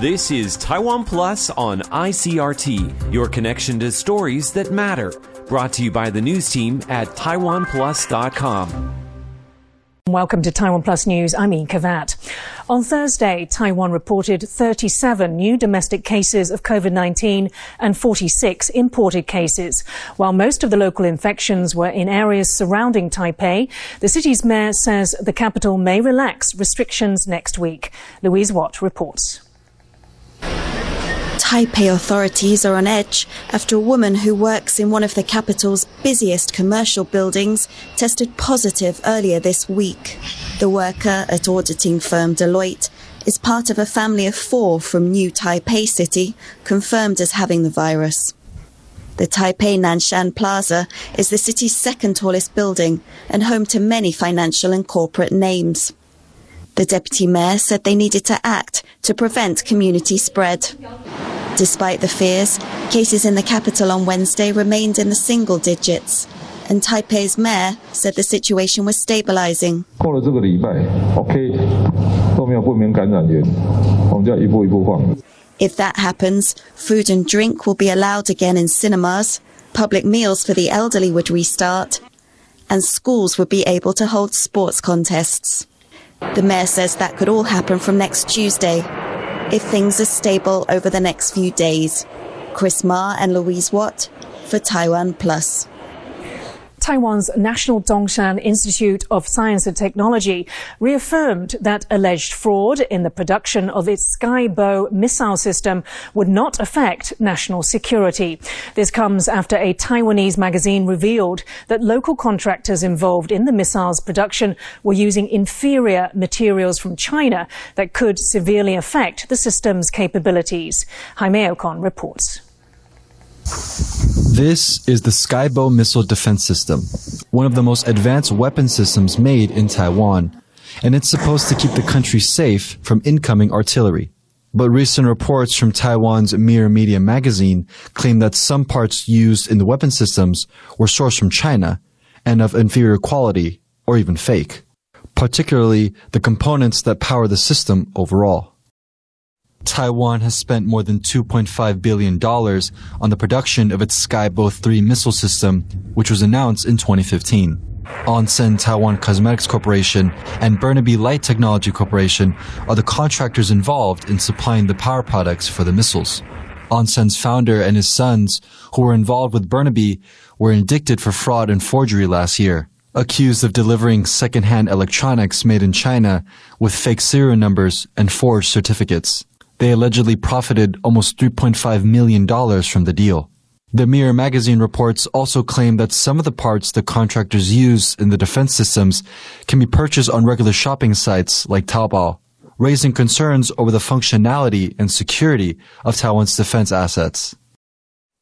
This is Taiwan Plus on ICRT, your connection to stories that matter. Brought to you by the news team at TaiwanPlus.com. Welcome to Taiwan Plus News. I'm Yin Kavat. On Thursday, Taiwan reported 37 new domestic cases of COVID-19 and 46 imported cases. While most of the local infections were in areas surrounding Taipei, the city's mayor says the capital may relax restrictions next week. Louise Watt reports. Taipei authorities are on edge after a woman who works in one of the capital's busiest commercial buildings tested positive earlier this week. The worker at auditing firm Deloitte is part of a family of four from New Taipei City, confirmed as having the virus. The Taipei Nanshan Plaza is the city's second tallest building and home to many financial and corporate names. The deputy mayor said they needed to act to prevent community spread. Despite the fears, cases in the capital on Wednesday remained in the single digits, and Taipei's mayor said the situation was stabilizing. If that happens, food and drink will be allowed again in cinemas, public meals for the elderly would restart, and schools would be able to hold sports contests. The mayor says that could all happen from next Tuesday if things are stable over the next few days. Chris Ma and Louise Watt for Taiwan Plus. Taiwan's National Chung-Shan Institute of Science and Technology reaffirmed that alleged fraud in the production of its Skybow missile system would not affect national security. This comes after a Taiwanese magazine revealed that local contractors involved in the missile's production were using inferior materials from China that could severely affect the system's capabilities. Jaime Ocon reports. This is the Skybow missile defense system, one of the most advanced weapon systems made in Taiwan, and it's supposed to keep the country safe from incoming artillery. But recent reports from Taiwan's Mirror Media magazine claim that some parts used in the weapon systems were sourced from China and of inferior quality or even fake, particularly the components that power the system overall. Taiwan has spent more than $2.5 billion on the production of its Skybow 3 missile system, which was announced in 2015. Onsen Taiwan Cosmetics Corporation and Burnaby Light Technology Corporation are the contractors involved in supplying the power products for the missiles. Onsen's founder and his sons, who were involved with Burnaby, were indicted for fraud and forgery last year, accused of delivering second-hand electronics made in China with fake serial numbers and forged certificates. They allegedly profited almost $3.5 million from the deal. The Mirror magazine reports also claim that some of the parts the contractors use in the defense systems can be purchased on regular shopping sites like Taobao, raising concerns over the functionality and security of Taiwan's defense assets.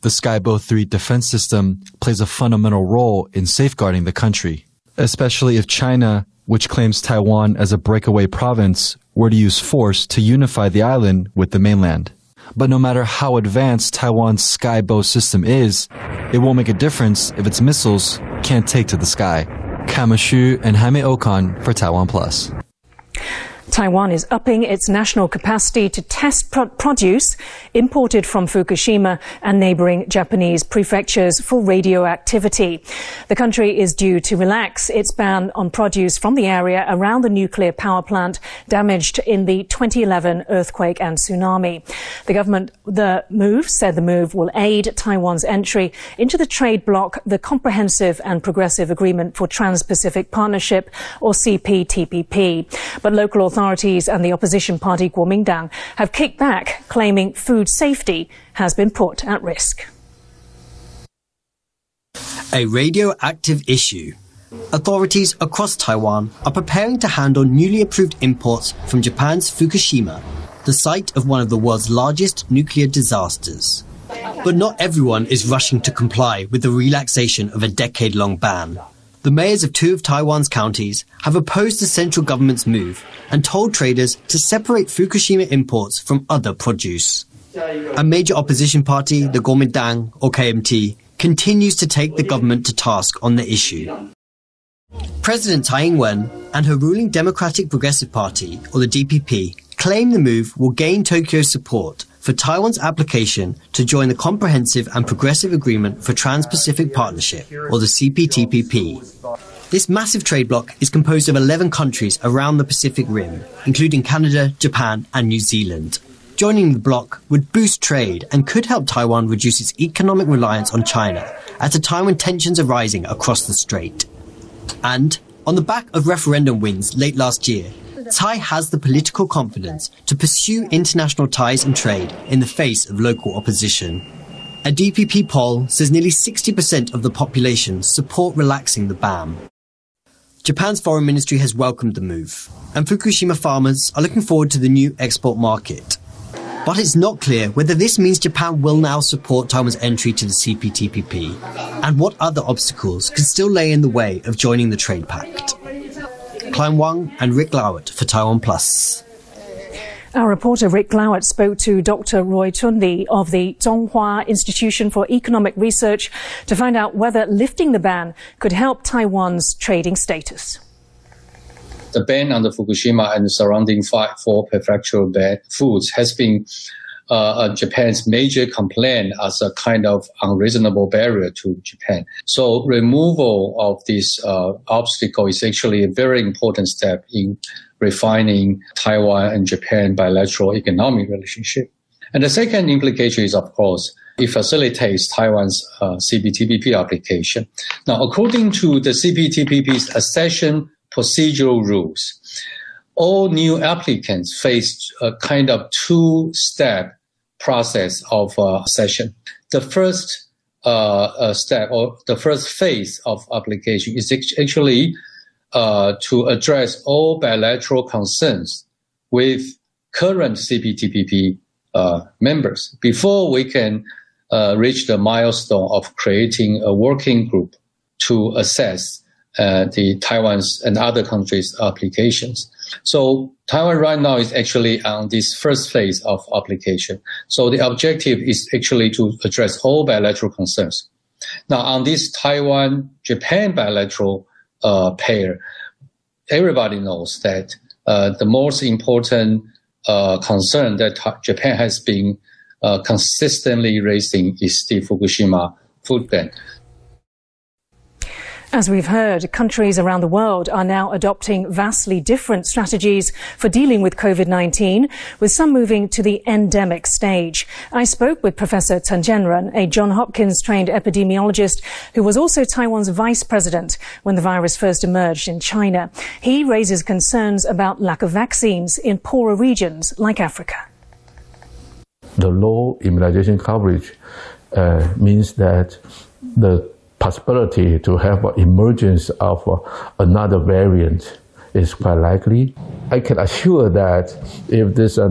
The Skybow 3 defense system plays a fundamental role in safeguarding the country, especially if China, which claims Taiwan as a breakaway province, were to use force to unify the island with the mainland. But no matter how advanced Taiwan's sky bow system is, it won't make a difference if its missiles can't take to the sky. Kamashu and Jaime Ocon for Taiwan Plus. Taiwan is upping its national capacity to test pro- produce imported from Fukushima and neighboring Japanese prefectures for radioactivity. The country is due to relax its ban on produce from the area around the nuclear power plant damaged in the 2011 earthquake and tsunami. The government, the move said the move will aid Taiwan's entry into the trade bloc, the Comprehensive and Progressive Agreement for Trans-Pacific Partnership, or CPTPP. But local authorities authorities and the opposition party Kuomintang have kicked back, claiming food safety has been put at risk. A radioactive issue. Authorities across Taiwan are preparing to handle newly approved imports from Japan's Fukushima, the site of one of the world's largest nuclear disasters. But not everyone is rushing to comply with the relaxation of a decade long ban. The mayors of two of Taiwan's counties have opposed the central government's move and told traders to separate Fukushima imports from other produce. A major opposition party, the Kuomintang or KMT, continues to take the government to task on the issue. President Tsai Ing-wen and her ruling Democratic Progressive Party, or the DPP, claim the move will gain Tokyo's support for Taiwan's application to join the Comprehensive and Progressive Agreement for Trans-Pacific Partnership, or the CPTPP. This massive trade bloc is composed of 11 countries around the Pacific Rim, including Canada, Japan, and New Zealand. Joining the bloc would boost trade and could help Taiwan reduce its economic reliance on China at a time when tensions are rising across the strait. And, on the back of referendum wins late last year, Tsai has the political confidence to pursue international ties and trade in the face of local opposition. A DPP poll says nearly 60% of the population support relaxing the ban. Japan's foreign ministry has welcomed the move, and Fukushima farmers are looking forward to the new export market. But it's not clear whether this means Japan will now support Taiwan's entry to the CPTPP, and what other obstacles could still lay in the way of joining the trade pact. Klein Wang and Rick Lowett for Taiwan Plus. Our reporter Rick Lowett spoke to Dr. Roy Chun Lee of the Chung-Hua Institution for Economic Research to find out whether lifting the ban could help Taiwan's trading status the ban on the Fukushima and the surrounding five, four prefectural foods has been uh, uh, Japan's major complaint as a kind of unreasonable barrier to Japan. So removal of this uh, obstacle is actually a very important step in refining Taiwan and Japan bilateral economic relationship. And the second implication is, of course, it facilitates Taiwan's uh, CPTPP application. Now, according to the CPTPP's accession procedural rules. All new applicants face a kind of two-step process of uh, session. The first uh, uh, step or the first phase of application is actually to address all bilateral concerns with current CPTPP members before we can reach the milestone of creating a working group to assess uh, the Taiwan's and other countries' applications. So Taiwan right now is actually on this first phase of application. So the objective is actually to address all bilateral concerns. Now on this Taiwan-Japan bilateral uh, pair, everybody knows that uh, the most important uh, concern that Japan has been uh, consistently raising is the Fukushima food ban. As we've heard, countries around the world are now adopting vastly different strategies for dealing with COVID-19, with some moving to the endemic stage. I spoke with Professor Chen Chien-jen, a Johns Hopkins trained epidemiologist who was also Taiwan's vice president when the virus first emerged in China. He raises concerns about lack of vaccines in poorer regions like Africa. The low immunization coverage uh, means that the possibility to have an emergence of another variant is quite likely. I can assure that if there's a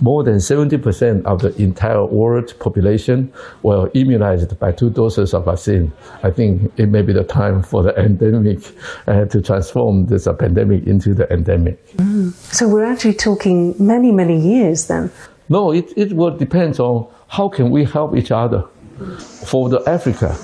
more than 70% of the entire world population were immunized by two doses of vaccine. I think it may be the time for the endemic uh, to transform this uh, pandemic into the endemic. Mm. So we're actually talking many, many years then? No, it, it will depend on how can we help each other. For the Africa,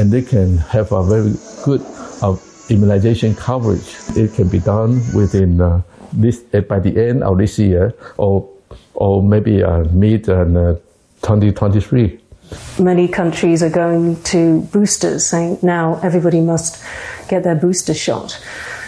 and they can have a very good uh, immunization coverage. It can be done within uh, this uh, by the end of this year, or or maybe uh, mid uh, 2023. Many countries are going to boosters, saying now everybody must get their booster shot.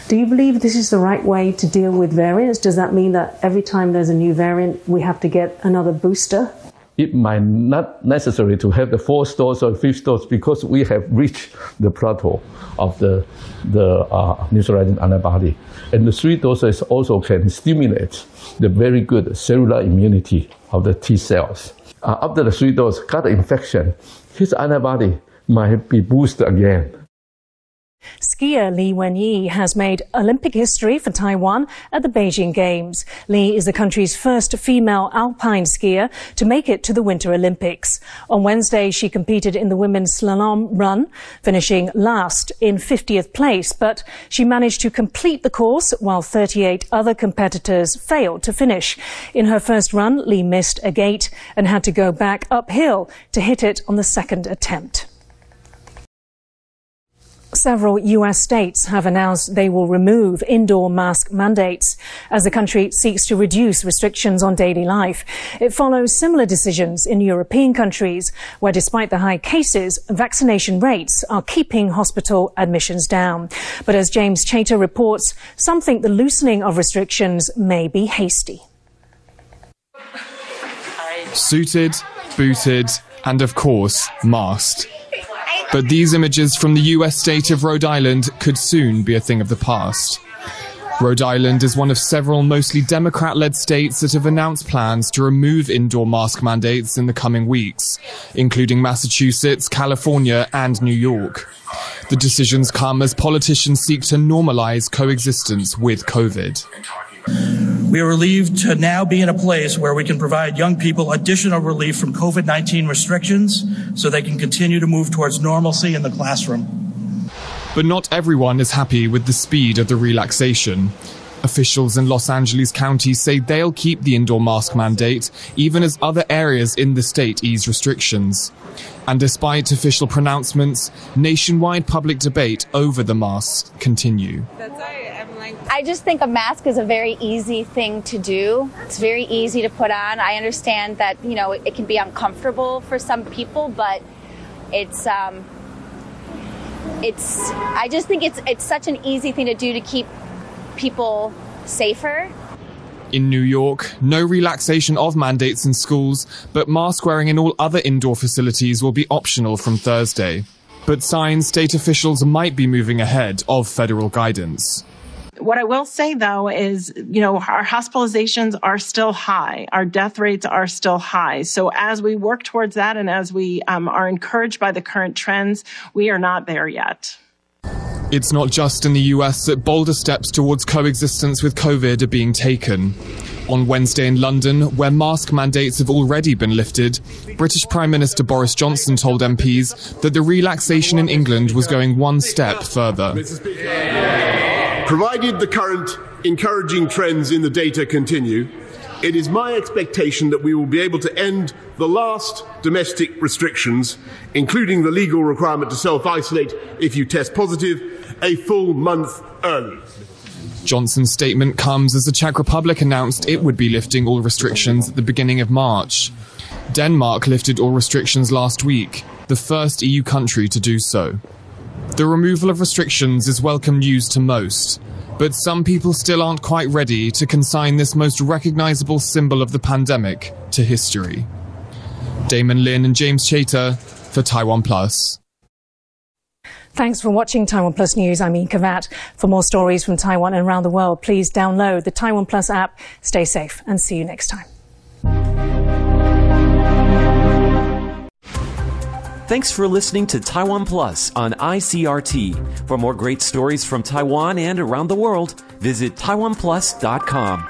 Do you believe this is the right way to deal with variants? Does that mean that every time there's a new variant, we have to get another booster? It might not necessary to have the four dose or fifth dose because we have reached the plateau of the, the uh, neutralizing antibody. And the three doses also can stimulate the very good cellular immunity of the T cells. Uh, after the three dose got infection, his antibody might be boosted again. Skier Li Wenyi has made Olympic history for Taiwan at the Beijing Games. Li is the country's first female alpine skier to make it to the Winter Olympics. On Wednesday, she competed in the women's slalom run, finishing last in 50th place, but she managed to complete the course while 38 other competitors failed to finish. In her first run, Li missed a gate and had to go back uphill to hit it on the second attempt. Several US states have announced they will remove indoor mask mandates as the country seeks to reduce restrictions on daily life. It follows similar decisions in European countries where despite the high cases, vaccination rates are keeping hospital admissions down. But as James Chater reports, some think the loosening of restrictions may be hasty. Suited, booted, and of course, masked. But these images from the US state of Rhode Island could soon be a thing of the past. Rhode Island is one of several mostly Democrat led states that have announced plans to remove indoor mask mandates in the coming weeks, including Massachusetts, California, and New York. The decisions come as politicians seek to normalize coexistence with COVID. We are relieved to now be in a place where we can provide young people additional relief from COVID 19 restrictions so they can continue to move towards normalcy in the classroom. But not everyone is happy with the speed of the relaxation. Officials in Los Angeles County say they'll keep the indoor mask mandate even as other areas in the state ease restrictions. And despite official pronouncements, nationwide public debate over the masks continue. I just think a mask is a very easy thing to do. It's very easy to put on. I understand that, you know, it can be uncomfortable for some people, but it's um it's I just think it's it's such an easy thing to do to keep people safer. In New York, no relaxation of mandates in schools, but mask wearing in all other indoor facilities will be optional from Thursday. But signs state officials might be moving ahead of federal guidance. What I will say though is, you know, our hospitalizations are still high. Our death rates are still high. So as we work towards that and as we um, are encouraged by the current trends, we are not there yet. It's not just in the US that bolder steps towards coexistence with COVID are being taken. On Wednesday in London, where mask mandates have already been lifted, British Prime Minister Boris Johnson told MPs that the relaxation in England was going one step further. Provided the current encouraging trends in the data continue, it is my expectation that we will be able to end the last domestic restrictions, including the legal requirement to self isolate if you test positive, a full month early. Johnson's statement comes as the Czech Republic announced it would be lifting all restrictions at the beginning of March. Denmark lifted all restrictions last week, the first EU country to do so. The removal of restrictions is welcome news to most, but some people still aren't quite ready to consign this most recognizable symbol of the pandemic to history. Damon Lin and James Chater for Taiwan Plus. Thanks for watching Taiwan Plus News. I'm Inka Vat. For more stories from Taiwan and around the world, please download the Taiwan Plus app. Stay safe and see you next time. Thanks for listening to Taiwan Plus on ICRT. For more great stories from Taiwan and around the world, visit taiwanplus.com.